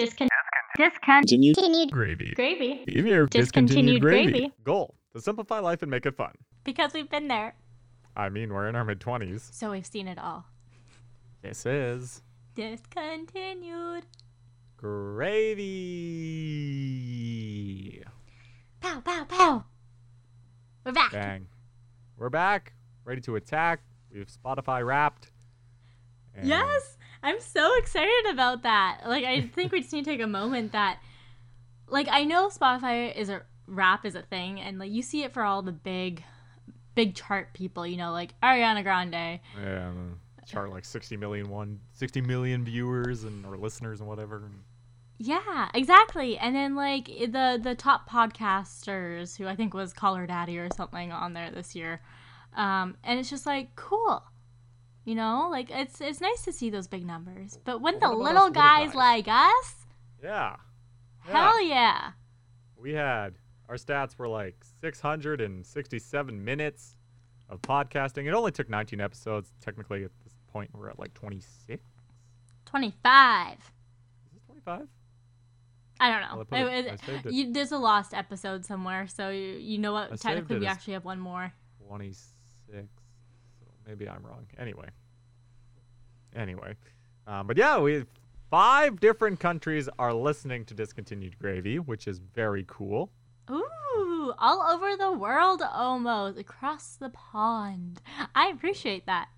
Discon- discontinued Continued Gravy. gravy. Give me your Discontinued discontinued gravy. gravy. Goal to simplify life and make it fun. Because we've been there. I mean, we're in our mid 20s. So we've seen it all. This is Discontinued. gravy. Pow, pow, pow. We're back. Bang. We're back, ready to attack. We've Spotify wrapped. Yes, I'm so excited about that. Like, I think we just need to take a moment that, like, I know Spotify is a rap is a thing, and like you see it for all the big, big chart people. You know, like Ariana Grande. Yeah, chart like 60 million one, 60 million viewers and or listeners and whatever. Yeah, exactly. And then like the the top podcasters, who I think was Call Her Daddy or something on there this year, um, and it's just like cool. You know, like it's it's nice to see those big numbers. But when Well, the little little guys, guys? like us, Yeah. hell yeah. We had our stats were like 667 minutes of podcasting. It only took 19 episodes. Technically, at this point, we're at like 26. 25. Is this 25? I don't Well, I know. it- It- I you, there's a lost episode somewhere, so you, you know what? saved Technically, we actually have one more. 26. Maybe I'm wrong. Anyway. Anyway. Um, but yeah, we five different countries are listening to Discontinued Gravy, which is very cool. Ooh, all over the world almost, across the pond. I appreciate that.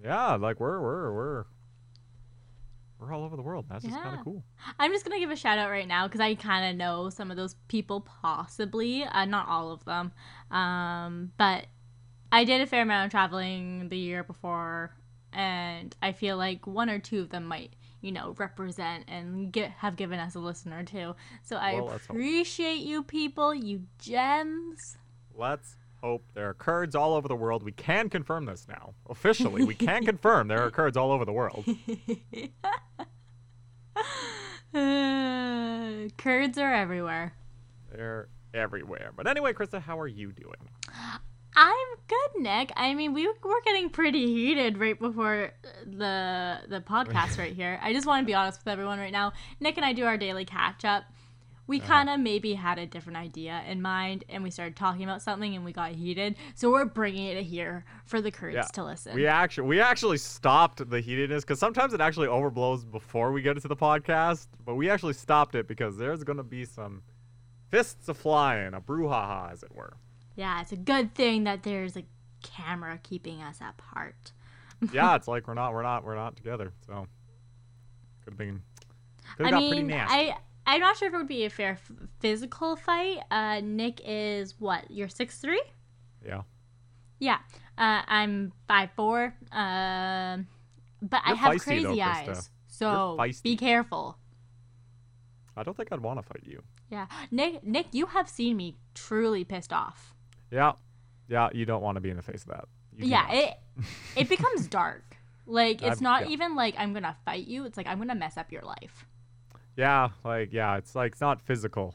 Yeah, like we're we're we're we're all over the world. That's just kind of cool. I'm just gonna give a shout out right now because I kind of know some of those people, possibly, uh, not all of them, um, but I did a fair amount of traveling the year before, and I feel like one or two of them might, you know, represent and get have given us a listener too. So I Well, appreciate you people, you gems. Let's hope there are Kurds all over the world. We can confirm this now. Officially, we can confirm there are Kurds all over the world. Uh, Kurds are everywhere. They're everywhere. But anyway, Krista, how are you doing? I'm good, Nick. I mean, we were getting pretty heated right before the the podcast right here. I just want to be honest with everyone right now. Nick and I do our daily catch up. We Uh-huh. kind of maybe had a different idea in mind, and we started talking about something, and we got heated. So we're bringing it here for the Kurds Yeah, to listen. We actually we actually stopped the heatedness because sometimes it actually overblows before we get into the podcast. But we actually stopped it because there's gonna be some fists a flying, a brouhaha, as it were. Yeah, it's a good thing that there's a camera keeping us apart. Yeah, it's like we're not we're not we're not together. So could have been could I have got pretty mean, nasty. I I'm not sure if it would be a fair f- physical fight. Uh, Nick is what? You're six three. yeah. Yeah, uh, I'm five four. Um, but I You're have feisty, crazy though, eyes, so be careful. I don't think I'd want to fight you. Yeah, Nick, Nick, you have seen me truly pissed off. Yeah. Yeah, you don't want to be in the face of that. You yeah, it it becomes dark. Like it's I'm- not yeah. even like I'm gonna fight you. It's like I'm gonna mess up your life. Yeah, like yeah, it's like it's not physical.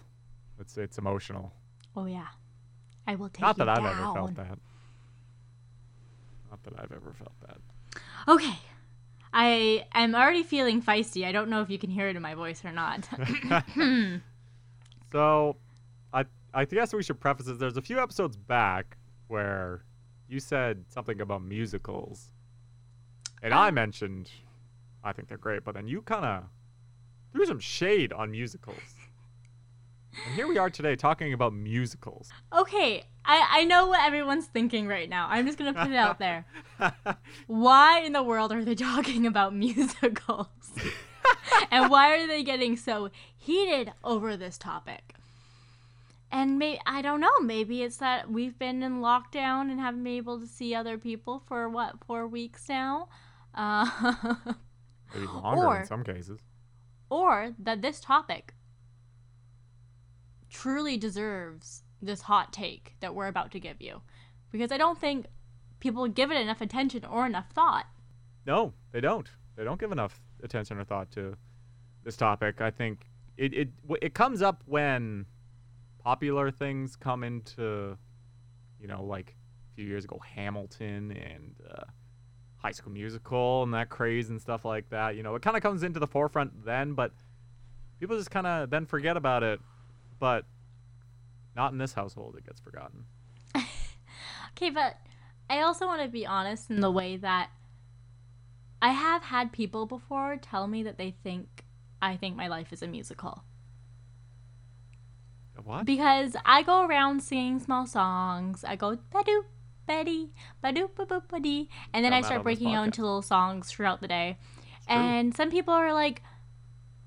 It's it's emotional. Oh yeah, I will take that. Not that I've down. ever felt that. Not that I've ever felt that. Okay. I am already feeling feisty. I don't know if you can hear it in my voice or not. So, I guess we should preface this. There's a few episodes back where you said something about musicals, and I Um, mentioned I think they're great, but then you kind of threw some shade on musicals. And here we are today talking about musicals. okay, I, I know what everyone's thinking right now. I'm just going to put it out there. Why in the world are they talking about musicals? and why are they getting so heated over this topic? And may I don't know, maybe it's that we've been in lockdown and haven't been able to see other people for what, four weeks now? Uh, Maybe longer Or- in some cases. or that this topic truly deserves this hot take that we're about to give you. Because I don't think people give it enough attention or enough thought. No, they don't. They don't give enough attention or thought to this topic. I think it it it comes up when popular things come into, you know, like a few years ago, Hamilton and uh, High School Musical and that craze and stuff like that. You know, it kind of comes into the forefront then, but people just kind of then forget about it, but not in this household. It gets forgotten. Okay, but I also want to be honest in the way that I have had people before tell me that they think I think my life is a musical. What? Because I go around singing small songs. I go ba-doop, Betty, ba-doop, ba-boop, ba-dee. And then Done I start breaking out into little songs throughout the day. And some people are like,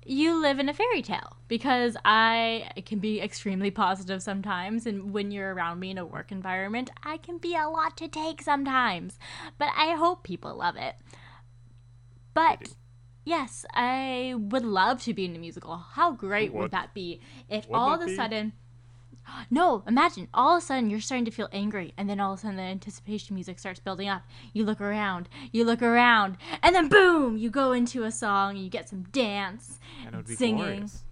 you live in a fairy tale because I can be extremely positive sometimes. And when you're around me in a work environment, I can be a lot to take sometimes. But I hope people love it. But. Yes, I would love to be in a musical. How great would would? that be if Wouldn't all of a be? sudden. No, imagine all of a sudden you're starting to feel angry, and then all of a sudden the anticipation music starts building up. You look around, you look around, and then boom, you go into a song, and you get some dance, And it would be singing. glorious.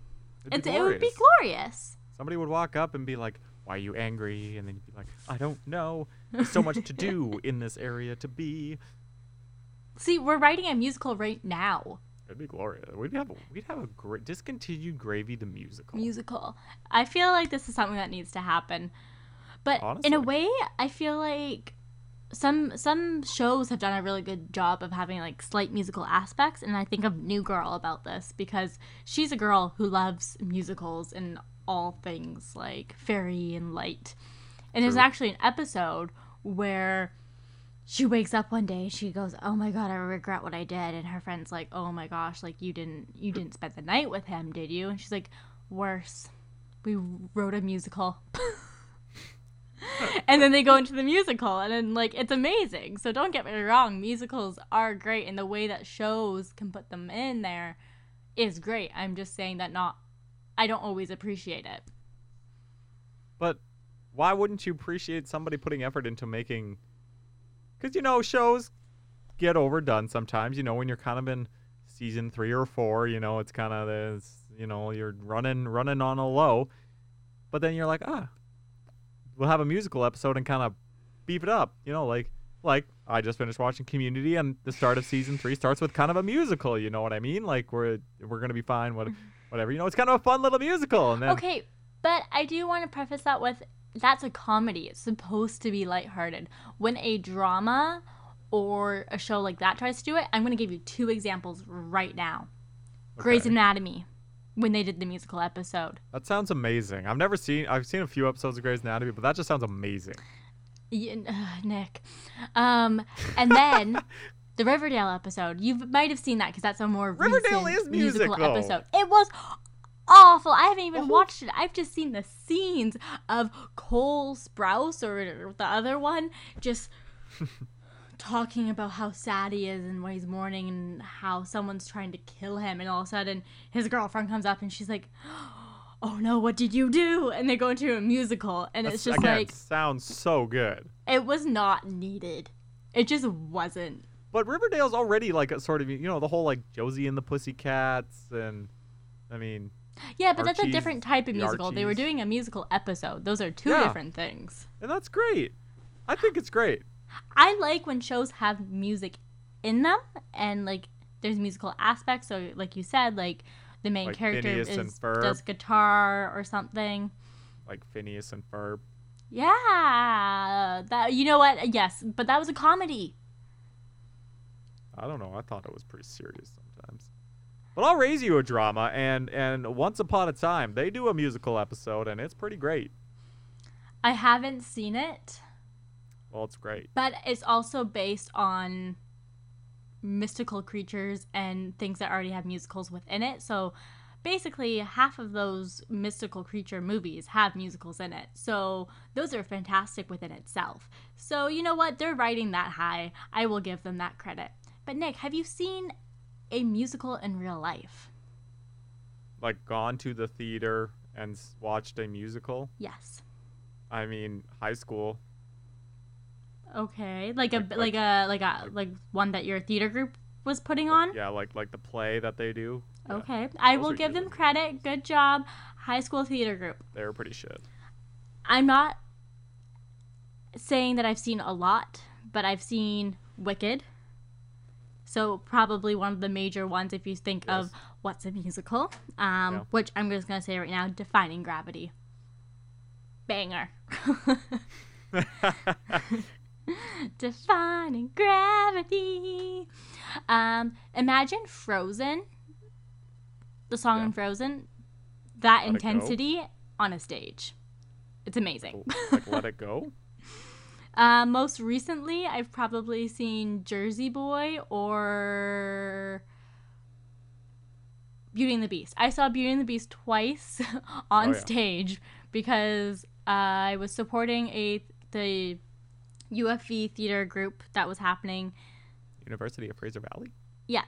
It'd It's, be it would be glorious. Somebody would walk up and be like, "Why are you angry?" And then you'd be like, "I don't know. There's so much to do in this area to be." See, we're writing a musical right now. It'd be glorious. We'd have a, we'd have a great discontinued Gravy the musical. Musical. I feel like this is something that needs to happen. But in a way, I feel like some some shows have done a really good job of having like slight musical aspects and I think of New Girl about this because she's a girl who loves musicals and all things like fairy and light. And there's actually an episode where she wakes up one day she goes oh my god i regret what i did. And her friend's like oh my gosh like you didn't you didn't spend the night with him did you? And she's like worse. We wrote a musical. And then they go into the musical and then like it's amazing. So don't get me wrong musicals are great and the way that shows can put them in there is great. I'm just saying that not i don't always appreciate it. But why wouldn't you appreciate somebody putting effort into making? Because you know shows get overdone sometimes. You know when you're kind of in season three or four, you know it's kind of this. You know you're running running on a low, but then you're like ah, we'll have a musical episode and kind of beef it up. You know like like I just finished watching Community and the start of season three starts with kind of a musical. You know what I mean? Like we're we're gonna be fine. What whatever. You know it's kind of a fun little musical. And then Okay, but I do want to preface that with that's a comedy. It's supposed to be lighthearted. When a drama or a show like that tries to do it, I'm going to give you two examples right now. Grey's Okay. Anatomy, when they did the musical episode. That sounds amazing. I've never seen. I've seen a few episodes of Grey's Anatomy, but that just sounds amazing. Y- ugh, Nick. Um, and then the Riverdale episode. You might have seen that because that's a more Riverdale recent is musical. episode. It was awful. I haven't even watched it. I've just seen the scenes of Cole Sprouse or the other one just talking about how sad he is and why he's mourning and how someone's trying to kill him and all of a sudden his girlfriend comes up and she's like oh no what did you do and they go into a musical and it's just again, like sounds so good. it was not needed it just wasn't But Riverdale's already like a sort of you know the whole like Josie and the Pussycats and I mean yeah but that's a different type of the musical they were doing a musical episode those are two Yeah. different things and that's great. I think it's great. I like when shows have music in them and like there's musical aspects. So like you said, like the main Like character Phineas and is Ferb. does guitar or something. Like Phineas and Ferb. Yeah, that you know what? Yes, but that was a comedy. I don't know. I thought it was pretty serious. But I'll raise you a drama, and and once upon a time they do a musical episode, and it's pretty great. I haven't seen it, Well, it's great. but it's also based on mystical creatures and things that already have musicals within it. So basically, half of those mystical creature movies have musicals in it. So those are fantastic within itself. So you know what? They're writing that high. I will give them that credit. But Nick, have you seen a musical in real life? Like gone to the theater and watched a musical. Yes. I mean, high school. Okay. Like a Like- like, like- a like a like one that your theater group was putting on? Yeah, like like the play that they do. Yeah, Okay. I Those will give them credit. Good job. High school theater group. they were pretty shit. I'm not saying that I've seen a lot, but I've seen Wicked, So probably one of the major ones if you think of what's a musical, um, Yeah. which I'm just gonna say right now, Defying Gravity. Banger. Defying Gravity. Um, imagine Frozen. The song Yeah. in Frozen. That Let intensity on a stage. It's amazing. like let it go. Uh, most recently, I've probably seen Jersey Boy or Beauty and the Beast. I saw Beauty and the Beast twice on Oh, yeah. stage because I was supporting a the UFV theater group that was happening. University of Fraser Valley. Yeah,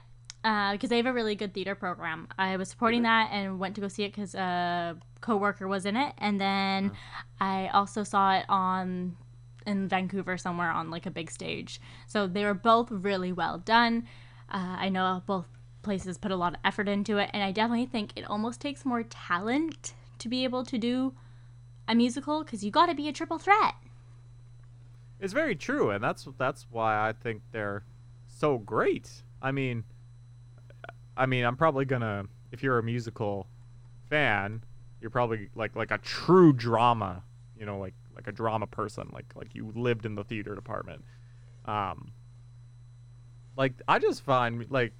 because they have a really good theater program. I was supporting Mhm. that and went to go see it because a coworker was in it, and then I also saw it on in Vancouver somewhere on like a big stage. So they were both really well done. Uh, I know both places put a lot of effort into it, and I definitely think it almost takes more talent to be able to do a musical because you got to be a triple threat. It's very true, and that's that's why I think they're so great. I mean, I mean, I'm probably gonna if you're a musical fan, you're probably like like a true drama, you know, like like a drama person, like like you lived in the theater department. Um, like I just find like,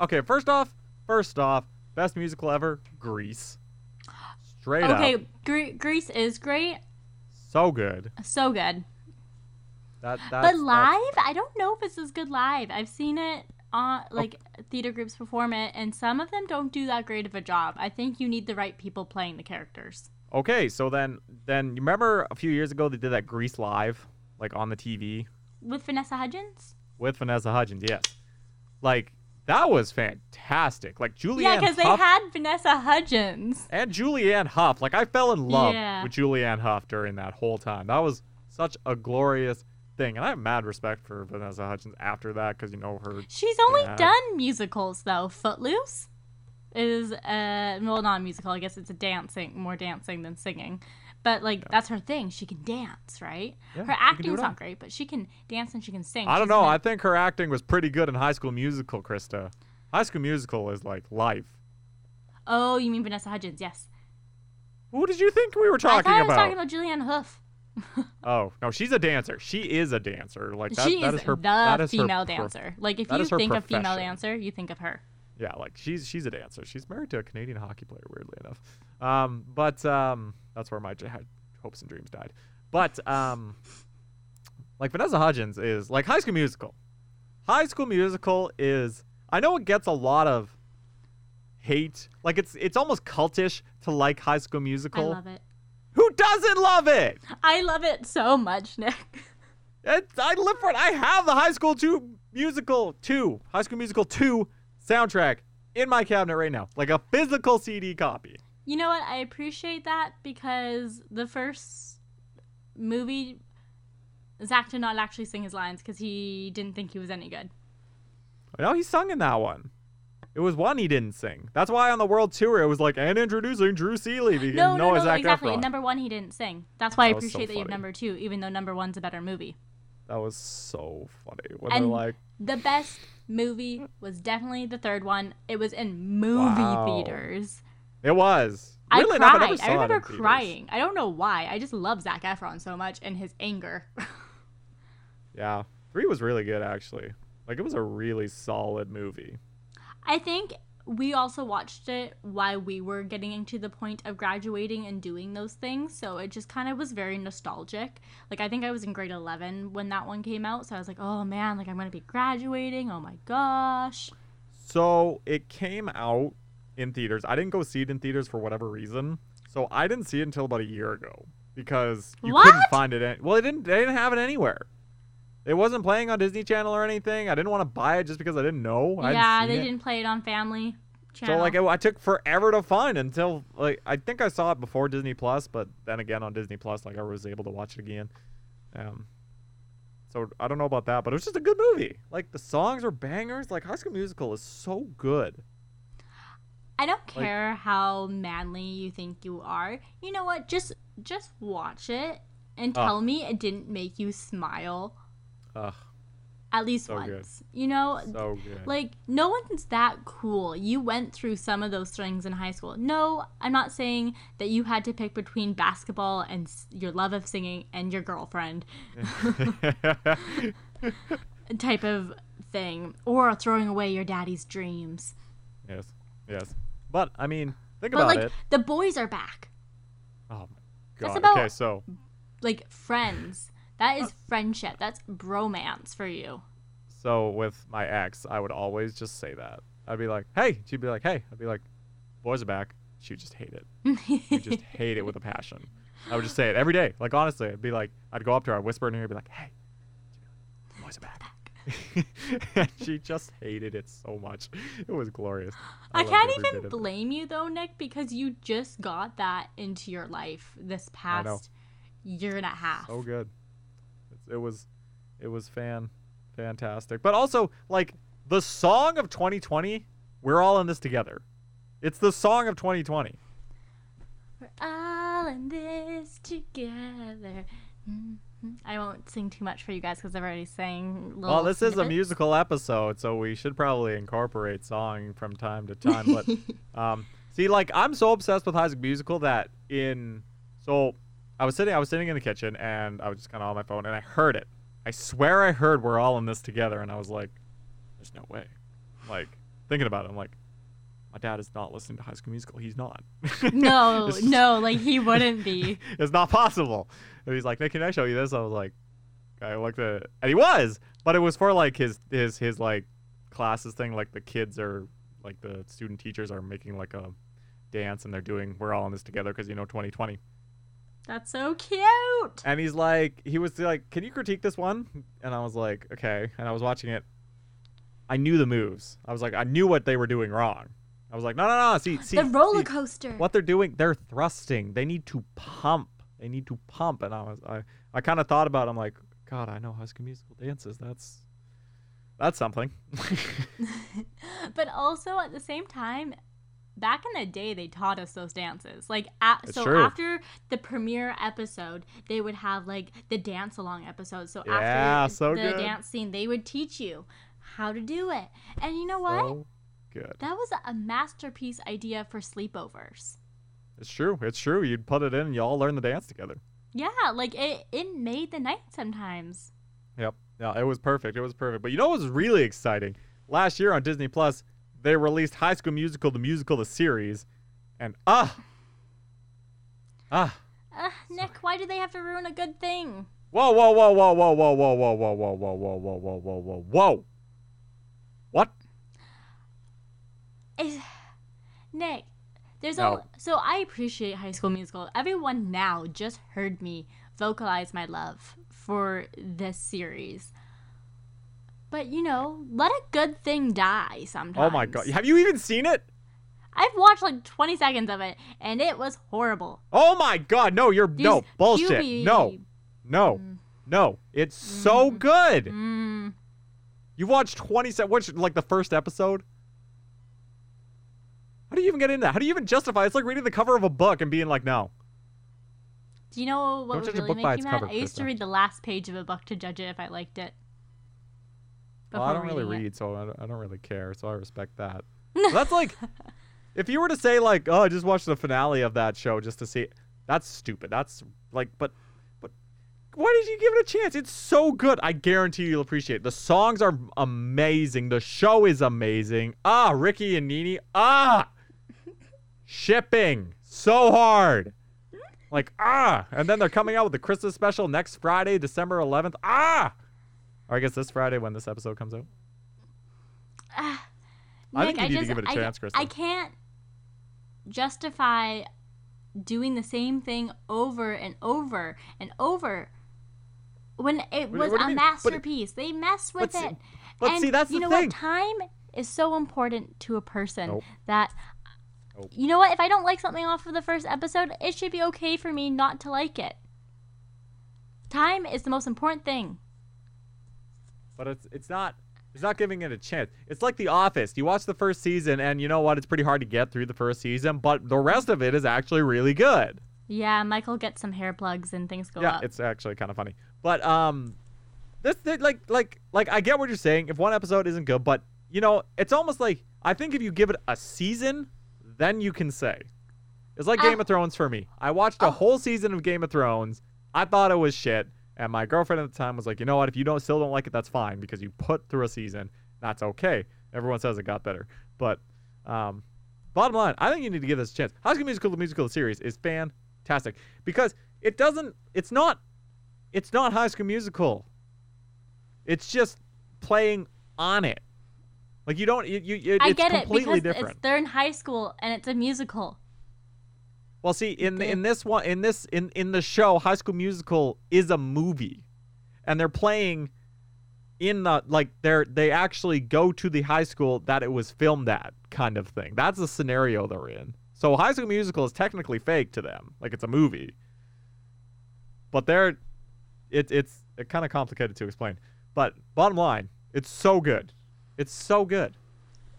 okay, first off, first off, best musical ever, Grease. Straight okay, up, Okay, Gre- Grease is great, so good. so good. That but live, I don't know if it's as good live. I've seen it on like theater groups perform it, and some of them don't do that great of a job. I think you need the right people playing the characters. Okay, so then then you remember a few years ago they did that Grease live, like on the TV With Vanessa Hudgens? with Vanessa Hudgens. Yes, like that was fantastic. Like Julianne yeah, because they had Vanessa Hudgens. and Julianne Hough. Like I fell in love Yeah. with Julianne Hough during that whole time. That was such a glorious thing, and I have mad respect for Vanessa Hudgens after that because you know her. She's only Yeah. done musicals though. Footloose is a well not a musical. I guess it's a dancing, more dancing than singing. But like that's her thing. She can dance, right? Yeah, her acting's all. not great, but she can dance and she can sing. I don't She's know. in I think her acting was pretty good in High School Musical, Krista. High School Musical is like life. Oh, you mean Vanessa Hudgens? Yes. Who did you think we were I talking thought I was about? talking about Julianne Hough. Oh no, she's a dancer. She is a dancer. Like that, she that is, is her. the that is her female prof- dancer. Like if you think of female dancer, you think of her. Yeah, like she's she's a dancer. She's married to a Canadian hockey player, weirdly enough. Um, but um, that's where my j- hopes and dreams died. But um, like Vanessa Hudgens is like High School Musical. High School Musical is. I know it gets a lot of hate. Like it's it's almost cultish to like High School Musical. I love it. Who doesn't love it? I love it so much, Nick. It, I live for it. I have the High School 2 musical 2, High School Musical 2 soundtrack in my cabinet right now. Like a physical CD copy. You know what? I appreciate that because the first movie, Zac did not actually sing his lines because he didn't think he was any good. Oh, I know he sung in that one. It was one he didn't sing. That's why on the world tour it was like, and introducing Drew Seeley. Because No, no, Noah no, Zac exactly. In number one, he didn't sing. That's why I That so appreciate that you have number two, even though number one's a better movie. That was so funny. When And they're like, The best movie was definitely the third one. It was in movie Wow. theaters. it was. I Really enough, cried. never I, in remember theaters. crying. I don't know why. I just love Zac Efron so much and his anger. Yeah. Three was really good, actually. Like, it was a really solid movie. I think we also watched it while we were getting into the point of graduating and doing those things. So it just kind of was very nostalgic. Like, I think I was in grade 11 when that one came out. So I was like, oh man, like I'm going to be graduating. Oh my gosh. So it came out in theaters. I didn't go see it in theaters for whatever reason. So I didn't see it until about a year ago because you couldn't find it. Any- well, they didn't. They didn't have it anywhere. It wasn't playing on Disney Channel or anything. I didn't want to buy it just because I didn't know. I yeah, they it. didn't play it on Family Channel. So like it, I took forever to find until like I think I saw it before Disney Plus, but then again on Disney Plus, like I was able to watch it again. Um, so I don't know about that, but it was just a good movie. Like the songs are bangers. Like High School Musical is so good. I don't Like- care how manly you think you are. You know what? Just just watch it and Ugh. tell me it didn't make you smile. Ugh. at least So good. once. You know, So good. like no one's that cool. You went through some of those things in high school. No, I'm not saying that you had to pick between basketball and your love of singing and your girlfriend type of thing or throwing away your daddy's dreams. yes. Yes. But I mean, think about it. But about like it. the boys are back. Oh my That's god. about- okay, so Like friends. That is friendship. That's bromance for you. so with my ex, I would always just say that. I'd be like, "Hey," she'd be like, "Hey," I'd be like, "Boys are back." She'd just hate it. She'd just hate it with a passion. I would just say it every day. Like honestly, I'd be like, I'd go up to her, I'd whisper in her ear, be like, "Hey," be like, "Boys are back." and she just hated it so much. It was glorious. I loved can't even blame you though, Nick, because you just got that into your life this past year and a half. so good. It was, it was fan, fantastic. But also, like the song of 2020, we're all in this together. It's the song of 2020. We're all in this together. Mhm. I won't sing too much for you guys because I've already sang. Little Well, this is a musical episode, so we should probably incorporate song from time to time. But um, see, like I'm so obsessed with High School Musical that in so I was sitting, I was sitting in the kitchen, and I was just kind of on my phone, and I heard it. I swear I heard "We're all in this together," and I was like, "There's no way." Like thinking about it, I'm like, my dad is not listening to High School Musical. He's not. No, It's- no, like he wouldn't be. it's not possible. And he's like, Nick, can I show you this? I was like, I looked at it, and he was, but it was for like his his his like classes thing. Like the kids are like the student teachers are making like a dance, and they're doing we're all in this together because you know 2020. That's so cute. And he's like, he was like, can you critique this one? And I was like, okay. And I was watching it. I knew the moves. I was like, I knew what they were doing wrong. I was like, no, no, no. See, see, the roller see, coaster. what they're doing they're thrusting they need to pump they need to pump and i was i, I kind of thought about it, i'm like god i know high school musical dances that's that's something but also at the same time, back in the day, they taught us those dances. Like, at, so true. after the premiere episode, they would have like the dance along episode. So Yeah, after so the good. dance scene, they would teach you how to do it. And you know what? so good That was a masterpiece idea for sleepovers. it's true it's true you'd put it in and you all learn the dance together Yeah, like it, it made the night sometimes. yep yeah it was perfect it was perfect but you know what was really exciting last year on disney plus they released high school musical the musical the series and ah ah Uh, Nick, why did they have to ruin a good thing? Whoa, whoa, whoa, whoa, whoa, whoa, whoa, whoa, whoa, whoa, whoa, whoa, whoa, whoa, whoa, whoa, whoa. What? Is Nick, there's No. a so I appreciate High School Musical. Everyone now just heard me vocalize my love for this series. But you know, let a good thing die sometimes. Oh my god. Have you even seen it? I've watched like 20 seconds of it and it was horrible. Oh my god. No, you're no bullshit. QB No. No. No. It's so good. Mm, You watched 20 se- which like the first episode? How do you even get into that? How do you even justify? It's like reading the cover of a book and being like, "No." do you know what Don't would really make you mad? cover, I used to read the last page of a book to judge it if I liked it. Well, I don't really it. read, so I don't, I don't really care. So I respect that. That's like, if you were to say like, "Oh, I just watched the finale of that show just to see," that's stupid. That's like, but, but, why did you give it a chance? It's so good. I guarantee you'll appreciate it. The songs are amazing. The show is amazing. Ah, Ricky and Nini. Ah, shipping so hard. Like ah, and then they're coming out with the Christmas special next Friday, December 11th. Ah, or I guess this Friday when this episode comes out. Ah, I think Nick, you need to give it a I- chance, Krista. I can't justify doing the same thing over and over and over when it was what do you a mean? But- masterpiece. they messed with but it. but and see, that's you know thing. what? Time is so important to a person Nope. that. Nope. You know what? If I don't like something off of the first episode, it should be okay for me not to like it. Time is the most important thing. But it's it's not it's not giving it a chance. It's like The Office. You watch the first season, and you know what? It's pretty hard to get through the first season, but the rest of it is actually really good. Yeah, Michael gets some hair plugs and things go yeah, up. it's actually kind of funny. But um, this, this like like like I get what you're saying. If one episode isn't good, but you know, it's almost like I think if you give it a season, then you can say. It's like Uh, Game of Thrones for me. I watched a oh. whole season of Game of Thrones. I thought it was shit, and my girlfriend at the time was like, "You know what? If you don't still don't like it, that's fine because you put through a season. That's okay." Everyone says it got better, but um, bottom line, I think you need to give this a chance. High School Musical, the musical series, is fantastic because it doesn't. It's not. It's not High School Musical. It's just playing on it. Like you don't. You. you it, I it's get it completely because different. it's they're in high school and it's a musical. Well, see, in Okay. in this one, in this in in the show, High School Musical is a movie, and they're playing in the like they're they actually go to the high school that it was filmed at, kind of thing. That's the scenario they're in. So High School Musical is technically fake to them, like it's a movie. But they're, it, it's it kind of complicated to explain. But bottom line, it's so good. It's so good.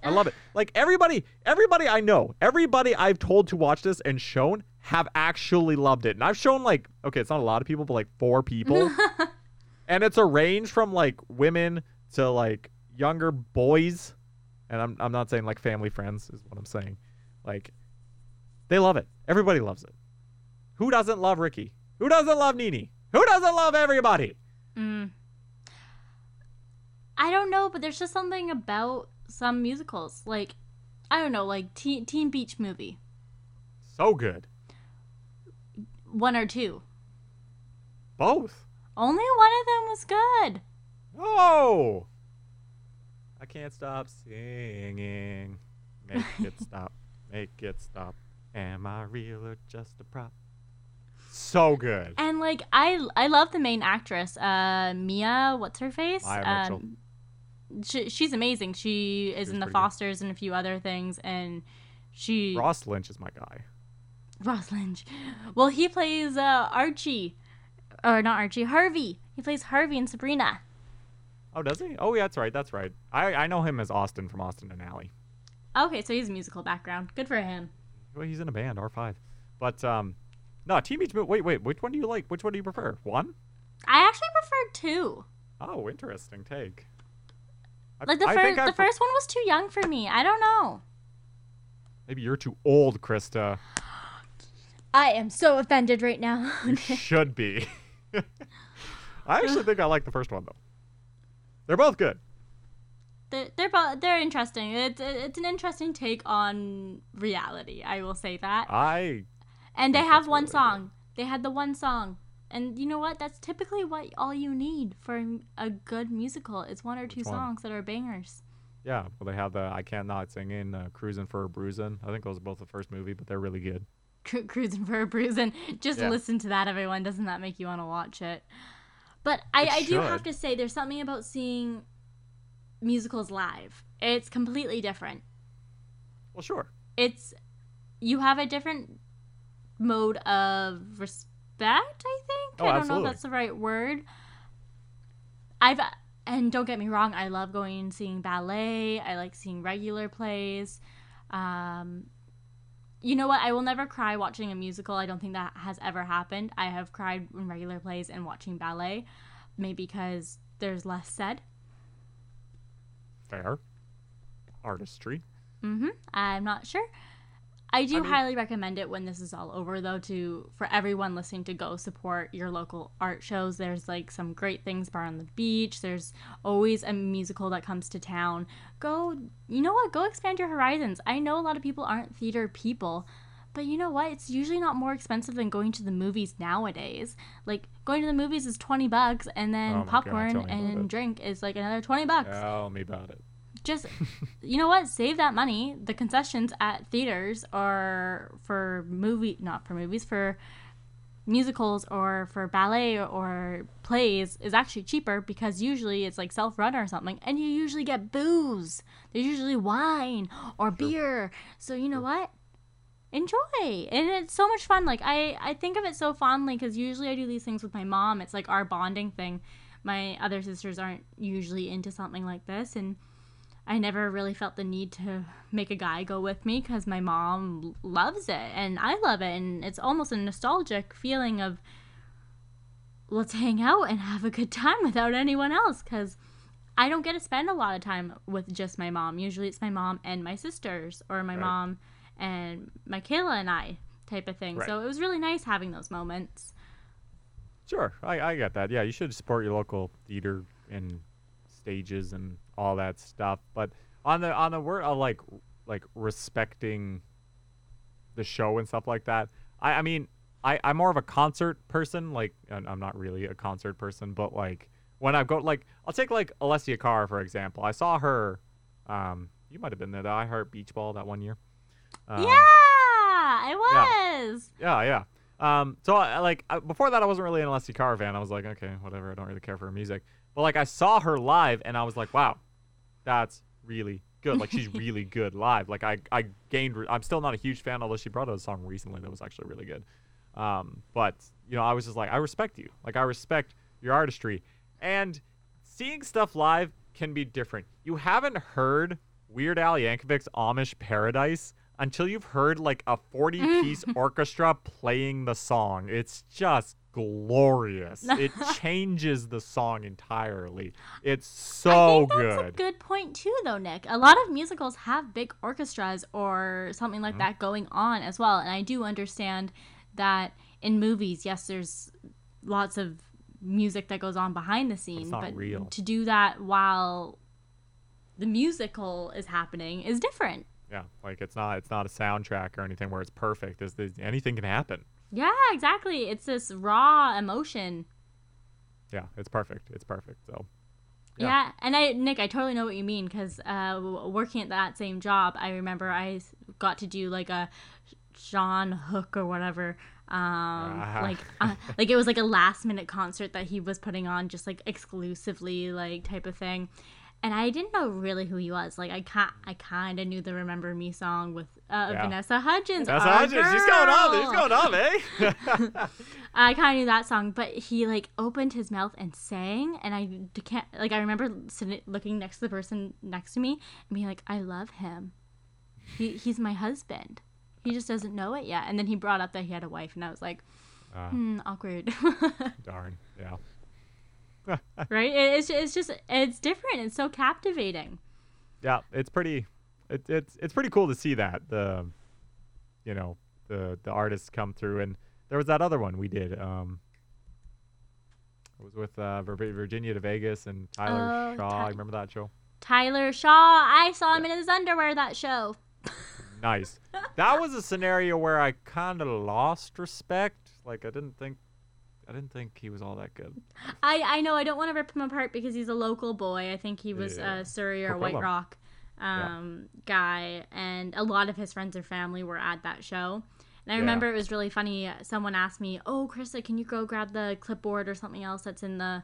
I love it. Like everybody, everybody I know, everybody I've told to watch this and shown have actually loved it. And I've shown like, okay, it's not a lot of people, but like four people. and it's a range from like women to like younger boys. And I'm I'm not saying like family friends is what I'm saying. Like they love it. Everybody loves it. Who doesn't love Ricky? Who doesn't love Nini? Who doesn't love everybody? Mm. I don't know, but there's just something about some musicals, like I don't know, like Teen, Teen Beach Movie, So good. one or two. Both. Only one of them was good. Oh! I can't stop singing. Make it stop. Make it stop. Am I real or just a prop? So good. And like I I love the main actress, uh Mia, what's her face? Maia Mitchell. She, she's amazing. She is in the pretty good. Fosters and a few other things and she Ross Lynch is my guy. Ross Lynch. Well, he plays uh Archie or not Archie, Harvey. He plays Harvey and Sabrina. Oh, does he? Oh, yeah, that's right. That's right. I, I know him as Austin from Austin and Ally. Okay, so he's a musical background. Good for him. Well, he's in a band, R5. But, um, no, Teen Beach Wait, wait. Which one do you like? Which one do you prefer? One? I actually prefer two. Oh, interesting take. Like the I first, the first one was too young for me. I don't know. Maybe you're too old, Krista. I am so offended right now. You should be. I actually think I like the first one though. They're both good. they're they're, bo- they're interesting. It's it's an interesting take on reality. I will say that. I And they have one good. song. They had the one song. And you know what? That's typically what all you need for a good musical. Is one or two Which one? songs that are bangers. yeah. Well, they have the I can't not sing in uh, cruising for a bruising. I think those are both the first movie, but they're really good. Cru- cruising for a bruising. Just Yeah. listen to that, everyone. Doesn't that make you want to watch it? But I, It I do have to say, there's something about seeing musicals live. It's completely different. Well, sure. It's you have a different mode of respect. I think Oh, I don't know if that's the right word. I've and don't get me wrong, I love going and seeing ballet. I like seeing regular plays. Um, you know what? I will never cry watching a musical. I don't think that has ever happened. I have cried in regular plays and watching ballet, maybe because there's less said. Fair. Artistry. Mm-hmm. I'm not sure. I do I mean- highly recommend it when this is all over, though, to for everyone listening to go support your local art shows. There's like some great things Bard on the Beach. There's always a musical that comes to town. Go, you know what? Go expand your horizons. I know a lot of people aren't theater people, but you know what? It's usually not more expensive than going to the movies nowadays. Like going to the movies is twenty bucks, and then Oh God, popcorn about and drink is like another twenty bucks Tell me about it. Just you know what? Save that money. The concessions at theaters are for movie not for movies for musicals or for ballet or plays is actually cheaper because usually it's like self-run or something and you usually get booze. There's usually wine or beer. So you know what? Enjoy. And it's so much fun. Like i i think of it so fondly because usually i do these things with my mom. It's like our bonding thing. My other sisters aren't usually into something like this and I never really felt the need to make a guy go with me because my mom loves it and I love it. And it's almost a nostalgic feeling of let's hang out and have a good time without anyone else because I don't get to spend a lot of time with just my mom. Usually it's my mom and my sisters or my Right. mom and my Kayla and I type of thing. Right. So it was really nice having those moments. Sure, I, I get that. Yeah, you should support your local theater and stages and all that stuff. But on the on the word of like like respecting the show and stuff like that, I I mean I I'm more of a concert person. Like I'm not really a concert person, but like when I go like I'll take like Alessia Cara for example. I saw her. Um, you might have been there. The I Heart Beach Ball that one year. Um, yeah, I was. yeah, yeah. Um, so I, like uh, before that, I wasn't really an Alessia Cara fan. I was like, okay, whatever. I don't really care for her music. But like, I saw her live, and I was like, wow, that's really good. Like, she's really good live. Like, I I gained. Re- I'm still not a huge fan, although she brought out a song recently that was actually really good. Um, but you know, I was just like, I respect you. Like, I respect your artistry, and seeing stuff live can be different. You haven't heard Weird Al Yankovic's Amish Paradise until you've heard like a 40 piece orchestra playing the song. It's just glorious. It changes the song entirely. It's so I think that's good. a good point too, though, Nick. A lot of musicals have big orchestras or something Mm-hmm. like that going on as well, and I do understand that in movies, yes, there's lots of music that goes on behind the scene, not but real. to do that while the musical is happening is different. Yeah, like it's not it's not a soundtrack or anything where it's perfect. There's anything can happen. Yeah, exactly. It's this raw emotion. Yeah, it's perfect. It's perfect. So Yeah. Yeah. and I, Nick, I totally know what you mean because uh, working at that same job, I remember I got to do like a Shawn Hook or whatever. Um, Ah. like, uh, like it was like a last minute concert that he was putting on, just like exclusively, like type of thing. And I didn't know really who he was. Like I ca- I kind of knew the "Remember Me" song with uh, Yeah. Vanessa Hudgens. that's our how she's going on. She's going on, eh? I kind of knew that song, but he like opened his mouth and sang, and I can't like I remember sitting looking next to the person next to me and being like, I love him. He he's my husband. He just doesn't know it yet. And then he brought up that he had a wife, and I was like, Ah, hmm, awkward, darn. Yeah. Right? It's it's just it's different. It's so captivating. yeah, it's pretty. It, it's it's pretty cool to see that the, you know, the the artists come through, and there was that other one we did. Um, it was with uh, Virginia to Vegas and Tyler Oh, Shaw. Ty- I remember that show. Tyler Shaw, I saw him in his underwear that show. Nice. that was a scenario where I kind of lost respect. Like I didn't think, I didn't think he was all that good. I I know I don't want to rip him apart because he's a local boy. I think he was Yeah. uh, Surrey or White Rock um, guy, and a lot of his friends and family were at that show. And I Yeah. remember it was really funny. Someone asked me, "Oh, Krista, can you go grab the clipboard or something else that's in the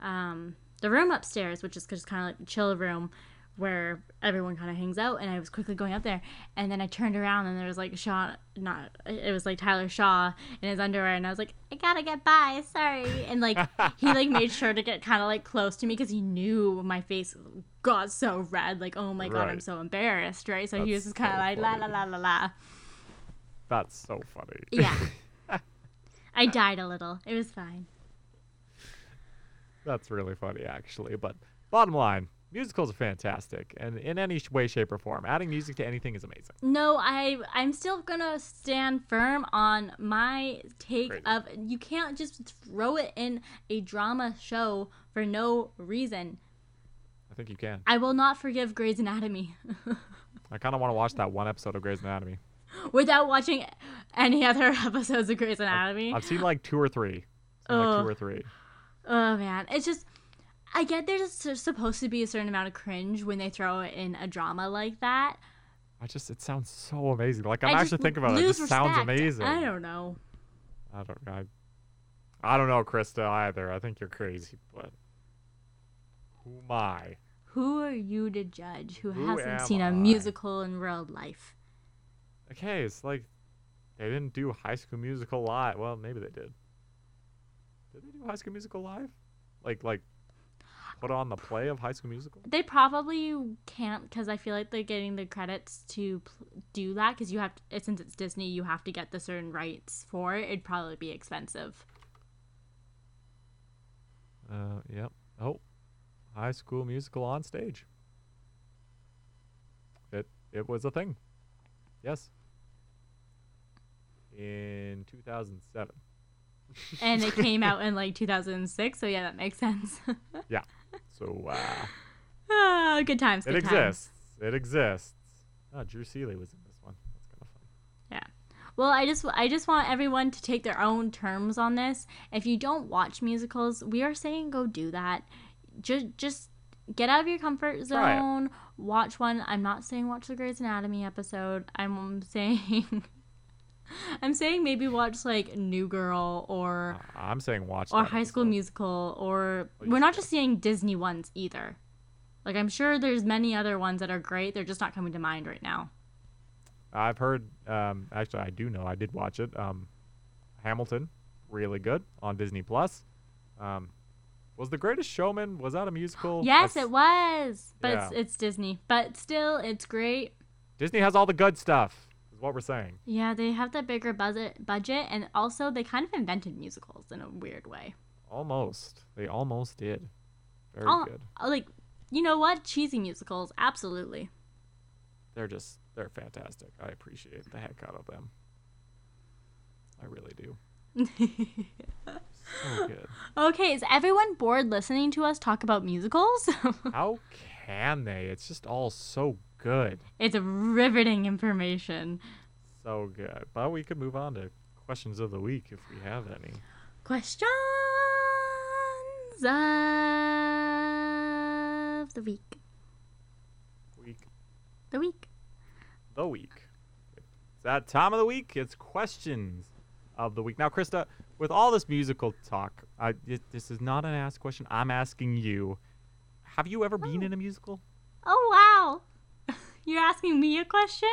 um, the room upstairs, which is just kind of like the chill room." Where everyone kind of hangs out, and I was quickly going up there, and then I turned around, and there was like Shaw, not it was like Tyler Shaw in his underwear, and I was like, I gotta get by, sorry, and like he like made sure to get kind of like close to me because he knew my face got so red, like oh my god, I'm so embarrassed, right? So he was just kind of so like la la la la la, That's so funny. yeah. I died a little. It was fine. That's really funny, actually. But bottom line, musicals are fantastic, and in any way, shape, or form, adding music to anything is amazing. No, I I'm still gonna stand firm on my take Great. of you can't just throw it in a drama show for no reason. I think you can. I will not forgive Grey's Anatomy I kind of want to watch that one episode of Grey's Anatomy. without watching any other episodes of Grey's Anatomy. I've seen like two or three. Seen like two or three. Oh man, it's just I get there's supposed to be a certain amount of cringe when they throw it in a drama like that. I just it sounds so amazing. Like I'm I actually thinking about it. It just sounds amazing. I don't know. I don't I, I don't know, Krista either. I think you're crazy, but who am I? Who are you to judge who, Who hasn't seen a I? musical in real life? Okay, it's like they didn't do High School Musical live. Well, maybe they did. Did they do High School Musical live? Like like put on the play of High School Musical? They probably can't because I feel like they're getting the credits to do that because you have to, since it's Disney, you have to get the certain rights for it. It'd probably be expensive. Uh, yep. Oh, High School Musical on stage. It it was a thing. Yes. In 2007. and it came out in like 2006, so yeah, that makes sense. So uh, Ah, good times. it Good times. exists. It exists. Oh, Drew Seeley was in this one. That's kind of fun. Yeah. Well, I just I just want everyone to take their own terms on this. If you don't watch musicals, we are saying go do that. Just just get out of your comfort zone. Watch one. I'm not saying watch the Grey's Anatomy episode. I'm saying I'm saying maybe watch like New Girl or Uh, I'm saying watch. or High School. Musical or we're not just saying Disney ones either. Like I'm sure there's many other ones that are great. They're just not coming to mind right now. I've heard. Um, actually, I do know. I did watch it. Um, Hamilton, really good on Disney Plus. Um, was The Greatest Showman? Was that a musical? Yes, That's- it was. But it's, it's Disney. But still, it's great. Disney has all the good stuff. Is what we're saying. Yeah, they have that bigger budget, budget, and also they kind of invented musicals in a weird way. Almost. They almost did. Very Al- good. Like, you know what? Cheesy musicals, absolutely. They're just. They're fantastic. I appreciate the heck out of them. I really do. So good. okay, is everyone bored listening to us talk about musicals? How can they? It's just all so good. it's riveting information. So good. But we could move on to questions of the week if we have any. Questions of the week. Week. The week. The week. It's that time of the week. It's questions of the week. Now, Krista, with all this musical talk, I, this- this is not an ask question. I'm asking you. Have you ever been Oh. in a musical? Oh, wow. You're asking me a question?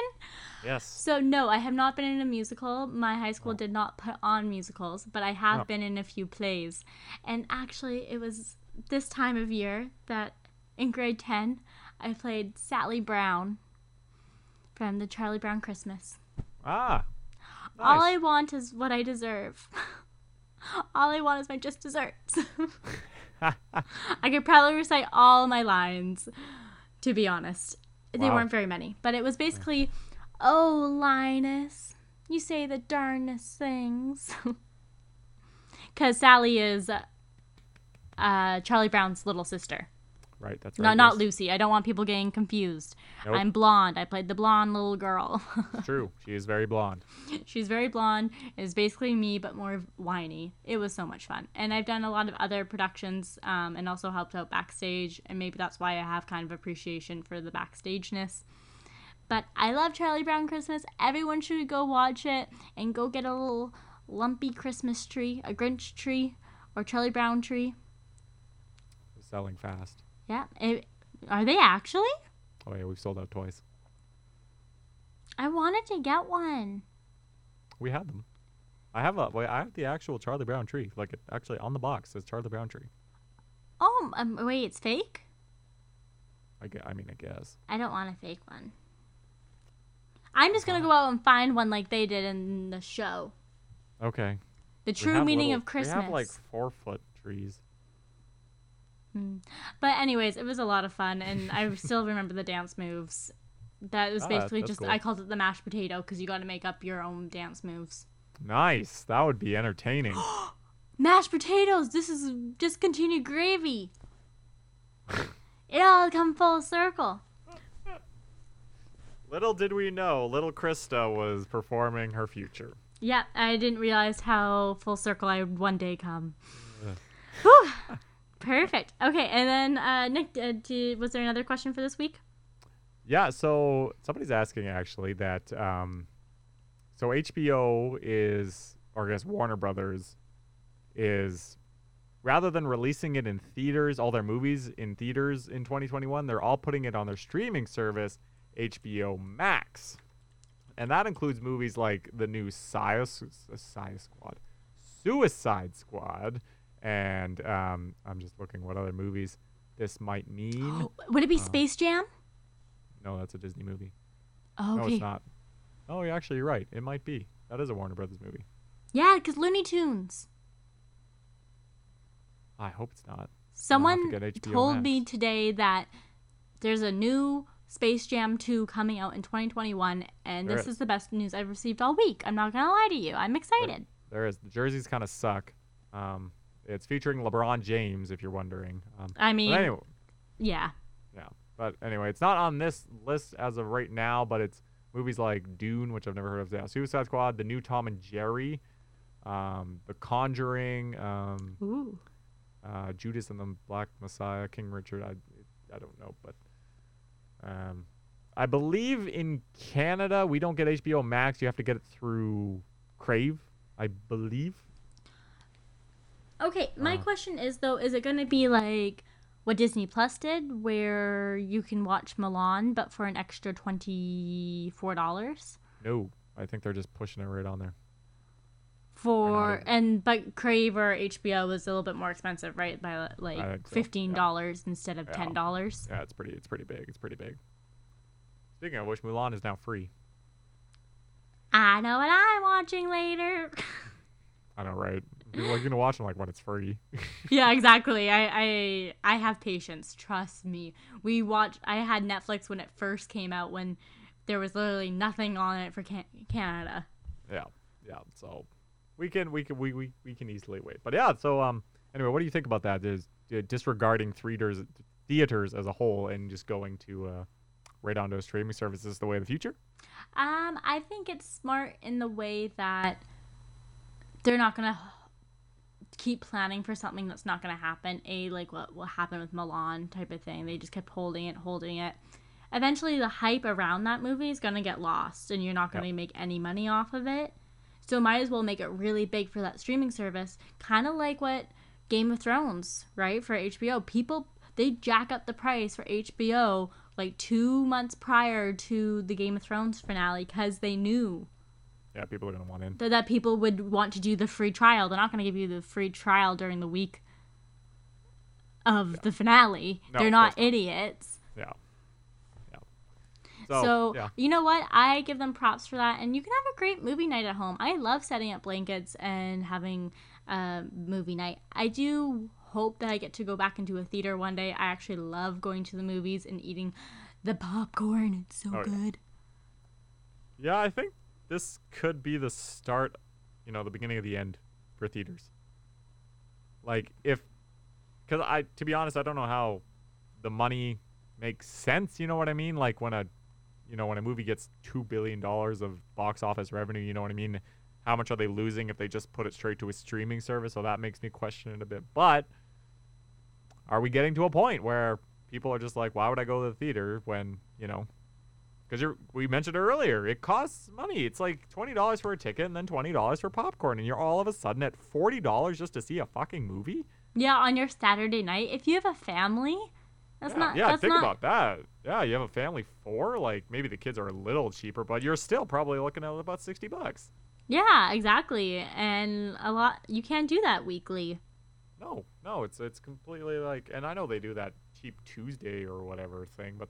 Yes. So no, I have not been in a musical. My high school did not put on musicals, but I have been in a few plays. And actually, it was this time of year that in grade 10, I played Sally Brown from the Charlie Brown Christmas. Ah. All I want is what I deserve. all I want is my just desserts. I could probably recite all my lines, to be honest. They Wow. weren't very many, but it was basically, "Oh, Linus, you say the darnest things," because Sally is uh, Charlie Brown's little sister. Right. That's right. No, not yes. Lucy. I don't want people getting confused. Nope. I'm blonde. I played the blonde little girl. True. She is very blonde. She's very blonde. It's basically me, but more whiny. It was so much fun, and I've done a lot of other productions, um, and also helped out backstage, and maybe that's why I have kind of appreciation for the backstageness. But I love Charlie Brown Christmas. Everyone should go watch it and go get a little lumpy Christmas tree, a Grinch tree, or Charlie Brown tree. Selling fast. Yeah, it, are they actually? Oh yeah, we've sold out toys. I wanted to get one. We had them. I have a. Wait, I have the actual Charlie Brown tree. Like it actually on the box says Charlie Brown tree. Oh, um, wait, it's fake. I, gue- I mean, I guess. I don't want a fake one. I'm just gonna go out and find one like they did in the show. Okay. The true meaning little- of Christmas. We have like four foot trees. Mm. But anyways, it was a lot of fun, and I still remember the dance moves. That was Ah, basically that's just cool. I called it the mashed potato because you got to make up your own dance moves. Nice. That would be entertaining. Mashed potatoes. This is discontinued gravy. it all come full circle. little did we know, little Krista was performing her future. Yeah, I didn't realize how full circle I would one day come. Perfect. Okay, and then uh, Nick, uh, was there another question for this week? Yeah, so somebody's asking actually that um so HBO is or I guess Warner Brothers is rather than releasing it in theaters, all their movies in theaters in 2021, they're all putting it on their streaming service, HBO Max. And that includes movies like the new Sia, Sia Squad, Suicide Squad, and um, I'm just looking what other movies this might mean. Would it be Uh, Space Jam? No, that's a Disney movie. Oh, No, it's not. Oh, yeah, actually, you're right. It might be. That is a Warner Brothers movie. Yeah, because Looney Tunes. I hope it's not. Someone HBO told me today that there's a new Space Jam 2 coming out in 2021, and There this is. is the best news I've received all week. I'm not gonna lie to you. I'm excited. There is the jerseys kind of suck. Um, it's featuring LeBron James, if you're wondering. Um, I mean, anyway, yeah. yeah. But anyway, it's not on this list as of right now, but it's movies like Dune, which I've never heard of. Yeah, Suicide Squad, the new Tom and Jerry, um, The Conjuring, um, Ooh. uh, Judas and the Black Messiah, King Richard. I, I don't know, but um, I believe in Canada we don't get HBO Max. You have to get it through Crave, I believe. Okay, my Uh. question is though, is it gonna be like what Disney Plus did, where you can watch Mulan but for an extra twenty four dollars? No, I think they're just pushing it right on there. For even- and but Crave or HBO was a little bit more expensive, right? By like so, fifteen dollars instead of Yeah. ten dollars. Yeah, it's pretty. It's pretty big. It's pretty big. Speaking of which, Mulan is now free. I know what I'm watching later. I know, right? People are gonna watch them like when it's free. yeah, exactly. I, I I have patience. Trust me. We watched. I had Netflix when it first came out, when there was literally nothing on it for can- Canada. yeah, yeah. So we can we can we, we, we can easily wait. But yeah. So um. Anyway, what do you think about that? Is uh, disregarding theaters theaters as a whole and just going to uh, right onto streaming services the way of the future? Um, I think it's smart in the way that they're not gonna keep planning for something that's not gonna happen. A like what will happen with Mulan type of thing. They just kept holding it, holding it. Eventually, the hype around that movie is gonna get lost, and you're not gonna Yep. make any money off of it. So might as well make it really big for that streaming service, kind of like what Game of Thrones, right? For HBO, people they jack up the price for HBO like two months prior to the Game of Thrones finale because they knew Yeah, people are gonna want in. that, that people would want to do the free trial. They're not going to give you the free trial during the week of the finale. No, They're not idiots. Yeah. Yeah. So, So, yeah. you know what? I give them props for that, and you can have a great movie night at home. I love setting up blankets and having a movie night. I do hope that I get to go back into a theater one day. I actually love going to the movies and eating the popcorn. It's so Oh, yeah. good. Yeah, I think this could be the start, you know, the beginning of the end for theaters. Like if cuz I to be honest, I don't know how the money makes sense, you know what I mean? Like when a you know, when a movie gets 2 billion dollars of box office revenue, you know what I mean? How much are they losing if they just put it straight to a streaming service? So that makes me question it a bit. But are we getting to a point where people are just like, why would I go to the theater when, you know, because you're we mentioned it earlier it costs money it's like $20 for a ticket and then $20 for popcorn and you're all of a sudden at $40 just to see a fucking movie Yeah, on your Saturday night, if you have a family, that's yeah, not. yeah that's think not, about that yeah you have a family four like maybe the kids are a little cheaper but you're still probably looking at about 60 bucks Yeah, exactly. And a lot. You can't do that weekly. no no it's it's completely like and i know they do that cheap tuesday or whatever thing but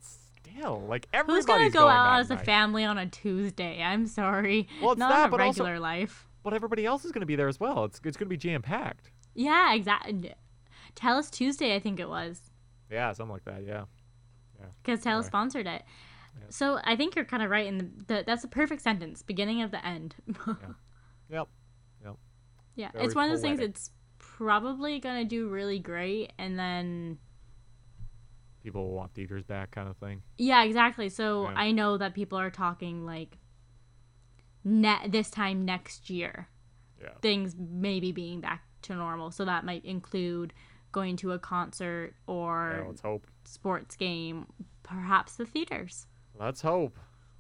still like everybody's Who's gonna go going out as a family on a Tuesday? I'm sorry. Well, it's not that, a but also- regular life. but everybody else is going to be there as well it's, it's going to be jam packed Yeah, exactly. Telus Tuesday, I think it was, yeah something like that yeah because Tell Right. sponsored it. Yeah. So I think you're kind of right in the, the. That's a perfect sentence. Beginning of the end. yep Yep. yeah, Very it's one of those things. It's probably gonna do really great, and then people will want theaters back kind of thing Yeah, exactly. So Yeah. I know that people are talking like ne- this time next year, yeah things maybe being back to normal. So that might include going to a concert or Yeah, let's hope. sports game, perhaps the theaters, Let's hope.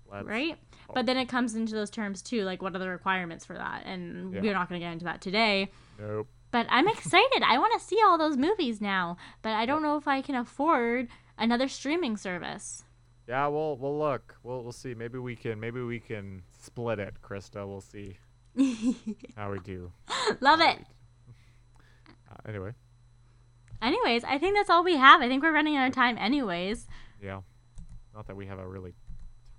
Let's, right? hope. But then it comes into those terms too, like what are the requirements for that? And Yeah. we're not going to get into that today. Nope. But I'm excited. I want to see all those movies now, but I don't know if I can afford another streaming service. Yeah, we'll we'll look. We'll we'll see. Maybe we can maybe we can split it, Krista. We'll see how we do. Love it. Uh, anyway, Anyways, I think that's all we have. I think we're running out of time anyways. yeah. Not that we have a really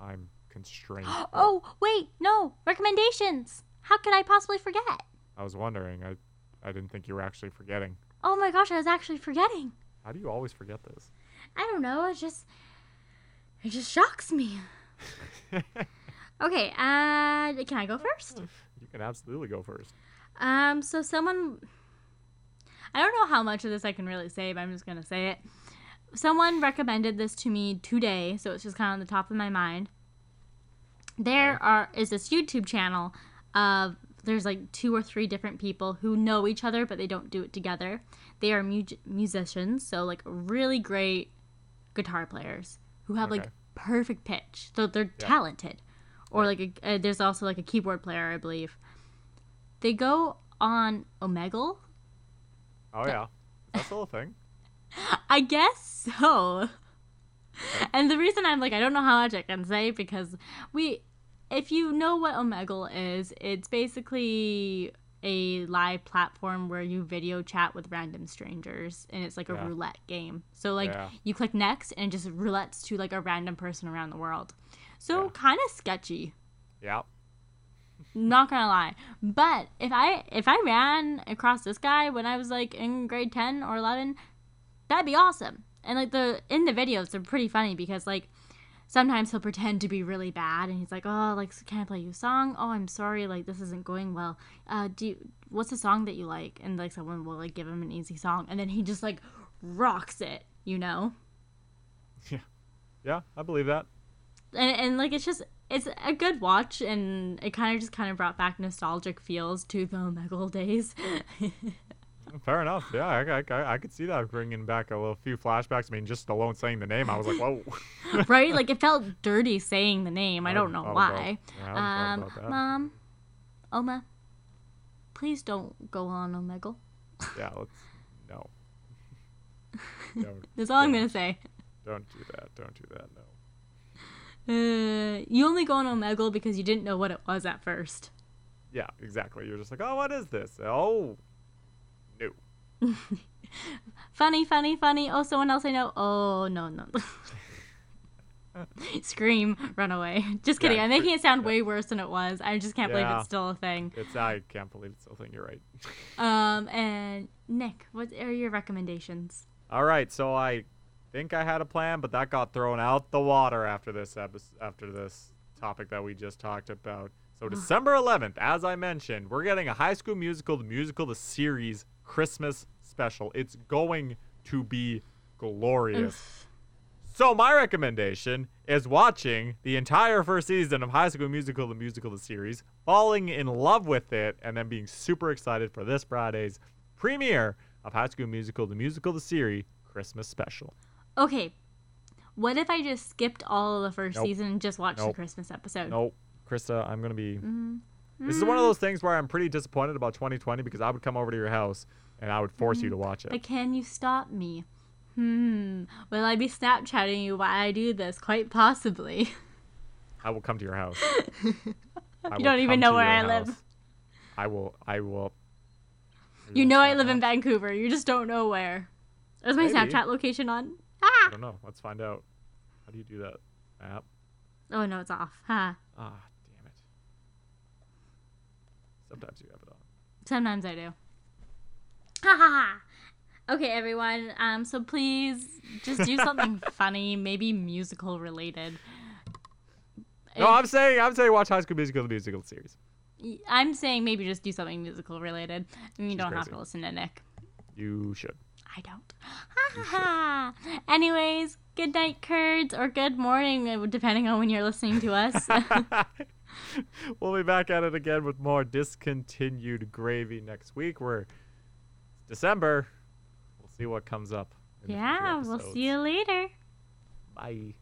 time constraint. Oh, wait, no. Recommendations. How could I possibly forget? I was wondering. I I didn't think you were actually forgetting. Oh my gosh, I was actually forgetting. How do you always forget this? I don't know. It just it just shocks me. Okay, uh, can I go first? You can absolutely go first. Um, so someone, I don't know how much of this I can really say, but I'm just gonna say it. Someone recommended this to me today, so it's just kind of on the top of my mind. There Okay. are is this YouTube channel of there's like two or three different people who know each other, but they don't do it together. They are mu- musicians, so like really great guitar players who have like perfect pitch, so they're Yeah. talented. Or like a, uh, there's also like a keyboard player, I believe. They go on Omegle. Oh yeah, that's still a thing. I guess so. And the reason I'm like I don't know how much I can say because we if you know what Omegle is, it's basically a live platform where you video chat with random strangers and it's like a Yeah. roulette game. So like Yeah. you click next and it just roulettes to like a random person around the world. So Yeah. kind of sketchy. Yeah. not gonna lie but if i if i ran across this guy when i was like in grade 10 or 11 that'd be awesome and like the in the videos they're pretty funny because like sometimes he'll pretend to be really bad and he's like oh like can i play you a song? Oh i'm sorry like this isn't going well. Uh do you, what's a song that you like? And like someone will like give him an easy song and then he just like rocks it you know? Yeah, yeah, I believe that. and, and like it's just it's a good watch and it kind of just kind of brought back nostalgic feels to the Omegle days Fair enough. Yeah, I, I, I, could see that bringing back a little few flashbacks. I mean, just alone saying the name, I was like, whoa. right like it felt dirty saying the name i I don't know about- why yeah, I hadn't thought um about that. mom oma please don't go on omegle Yeah, let's no. don't, that's all i'm gonna say don't do that. Don't do that. No. uh, you only go on omegle because you didn't know what it was at first Yeah, exactly. You're just like, oh, what is this? Oh. funny funny funny oh someone else i know oh no no scream run away just kidding Yeah, i'm making it sound yeah. way worse than it was i just can't believe it's still a thing It's I can't believe it's still a thing. You're right. Um, and Nick, what are your recommendations? All right, so I think I had a plan, but that got thrown out the water after this episode, after this topic that we just talked about. So December 11th, as I mentioned, we're getting a High School Musical, the musical, the series Christmas special. It's going to be glorious. So my recommendation is watching the entire first season of High School Musical, the musical, the series, falling in love with it, and then being super excited for this Friday's premiere of High School Musical, the musical, the series Christmas special. Okay, what if I just skipped all of the first Nope. season and just watched the Christmas episode? Nope, Krista, I'm gonna be. Mhm. This is one of those things where I'm pretty disappointed about 2020 because I would come over to your house and I would force you to watch it. But can you stop me? Hmm. Will I be Snapchatting you while I do this? Quite possibly. I will come to your house. You don't even know where I live. I will. I will. You know I live in Vancouver. You just don't know where. Is my Maybe. Snapchat location on? I Ah! don't know. Let's find out. How do you do that? App. Oh no, it's off. Ha. Ah. Sometimes you have it on. Sometimes I do. Ha ha ha. Okay, everyone. Um, so please just do something funny, maybe musical related. No, I'm saying I'm saying watch High School Musical, the musical series. I'm saying maybe just do something musical related. You She's don't have to listen to Nick. You should. I don't. Ha ha ha. Anyways, good night, curds, or good morning, depending on when you're listening to us. we'll be back at it again with more discontinued gravy next week. We're it's December. We'll see what comes up. in the future yeah, we'll see you later. Bye.